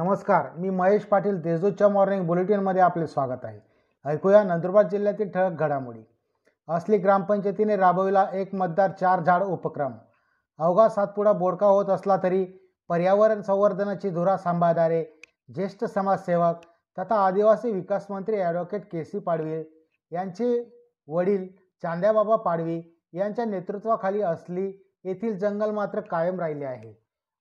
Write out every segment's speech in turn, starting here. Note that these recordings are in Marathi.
नमस्कार मी महेश पाटील देशदूतच्या मॉर्निंग बुलेटिनमध्ये आपले स्वागत आहे. ऐकूया नंदुरबार जिल्ह्यातील ठळक घडामोडी. असली ग्रामपंचायतीने राबविला एक मतदार चार झाड उपक्रम. अवघा सातपुडा बोडका होत असला तरी पर्यावरण संवर्धनाची धुरा सांभाळणारे ज्येष्ठ समाजसेवक तथा आदिवासी विकास मंत्री ॲडव्होकेट के सी पाडवी यांचे वडील चांद्याबाबा पाडवी यांच्या नेतृत्वाखाली असली येथील जंगल मात्र कायम राहिले आहे.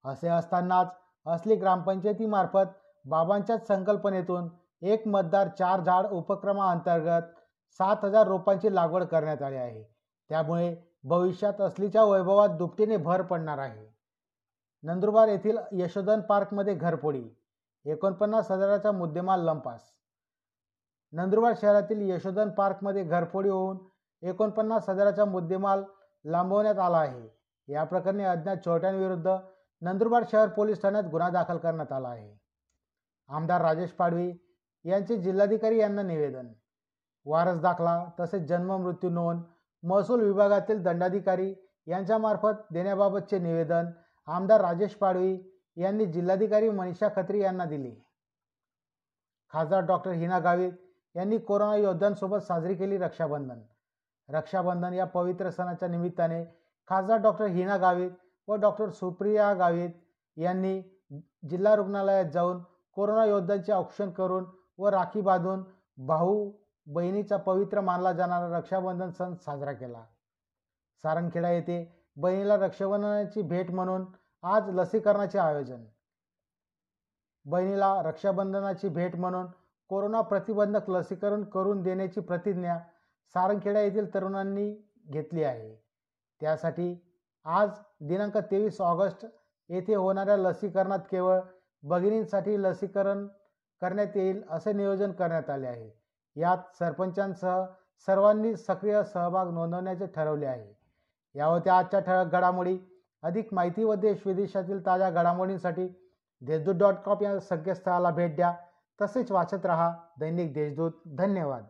असे असतानाच असली ग्रामपंचायतीमार्फत बाबांच्याच संकल्पनेतून एक मतदार चार झाड उपक्रमाअंतर्गत सात हजार रोपांची लागवड करण्यात आली आहे. त्यामुळे भविष्यात असलीच्या वैभवात दुपटीने भर पडणार आहे. नंदुरबार येथील यशोधन पार्कमध्ये घरपोडी एकोणपन्नास हजाराचा मुद्देमाल लंपास. नंदुरबार शहरातील यशोधन पार्कमध्ये घरफोडी होऊन एकोणपन्नास हजाराचा मुद्देमाल लांबवण्यात आला आहे. या प्रकरणी अज्ञात छोट्यांविरुद्ध नंदुरबार शहर पोलीस ठाण्यात गुन्हा दाखल करण्यात आला आहे. आमदार राजेश पाडवी यांचे जिल्हाधिकारी यांना निवेदन. वारस दाखला तसेच जन्म मृत्यू नोंद महसूल विभागातील दंडाधिकारी यांच्यामार्फत देण्याबाबतचे निवेदन आमदार राजेश पाडवी यांनी जिल्हाधिकारी मनीषा खत्री यांना दिले. खासदार डॉक्टर हिना गावित यांनी कोरोना योद्ध्यांसोबत साजरी केली रक्षाबंधन. रक्षाबंधन या पवित्र सणाच्या निमित्ताने खासदार डॉक्टर हिना गावित व डॉक्टर सुप्रिया गावित यांनी जिल्हा रुग्णालयात जाऊन कोरोना योद्ध्यांचे औक्षण करून व राखी बांधून भाऊ बहिणीचा पवित्र मानला जाणारा रक्षाबंधन सण साजरा केला. सारंगखेडा येथे बहिणीला रक्षाबंधनाची भेट म्हणून आज लसीकरणाचे आयोजन. बहिणीला रक्षाबंधनाची भेट म्हणून कोरोना प्रतिबंधक लसीकरण करून देण्याची प्रतिज्ञा सारंगखेडा येथील तरुणांनी घेतली आहे. त्यासाठी आज दिनांक तेवीस ऑगस्ट येथे होणाऱ्या लसीकरणात केवळ भगिनींसाठी लसीकरण करण्यात येईल असे नियोजन करण्यात आले आहे. यात सरपंचांसह सर्वांनी सक्रिय सहभाग नोंदवण्याचे ठरवले आहे. या होत्या आजच्या ठळक घडामोडी अधिक माहिती व देश विदेशातील ताज्या घडामोडींसाठी देशदूत डॉट कॉम या संकेतस्थळाला भेट द्या. तसेच वाचत रहा दैनिक देशदूत. धन्यवाद.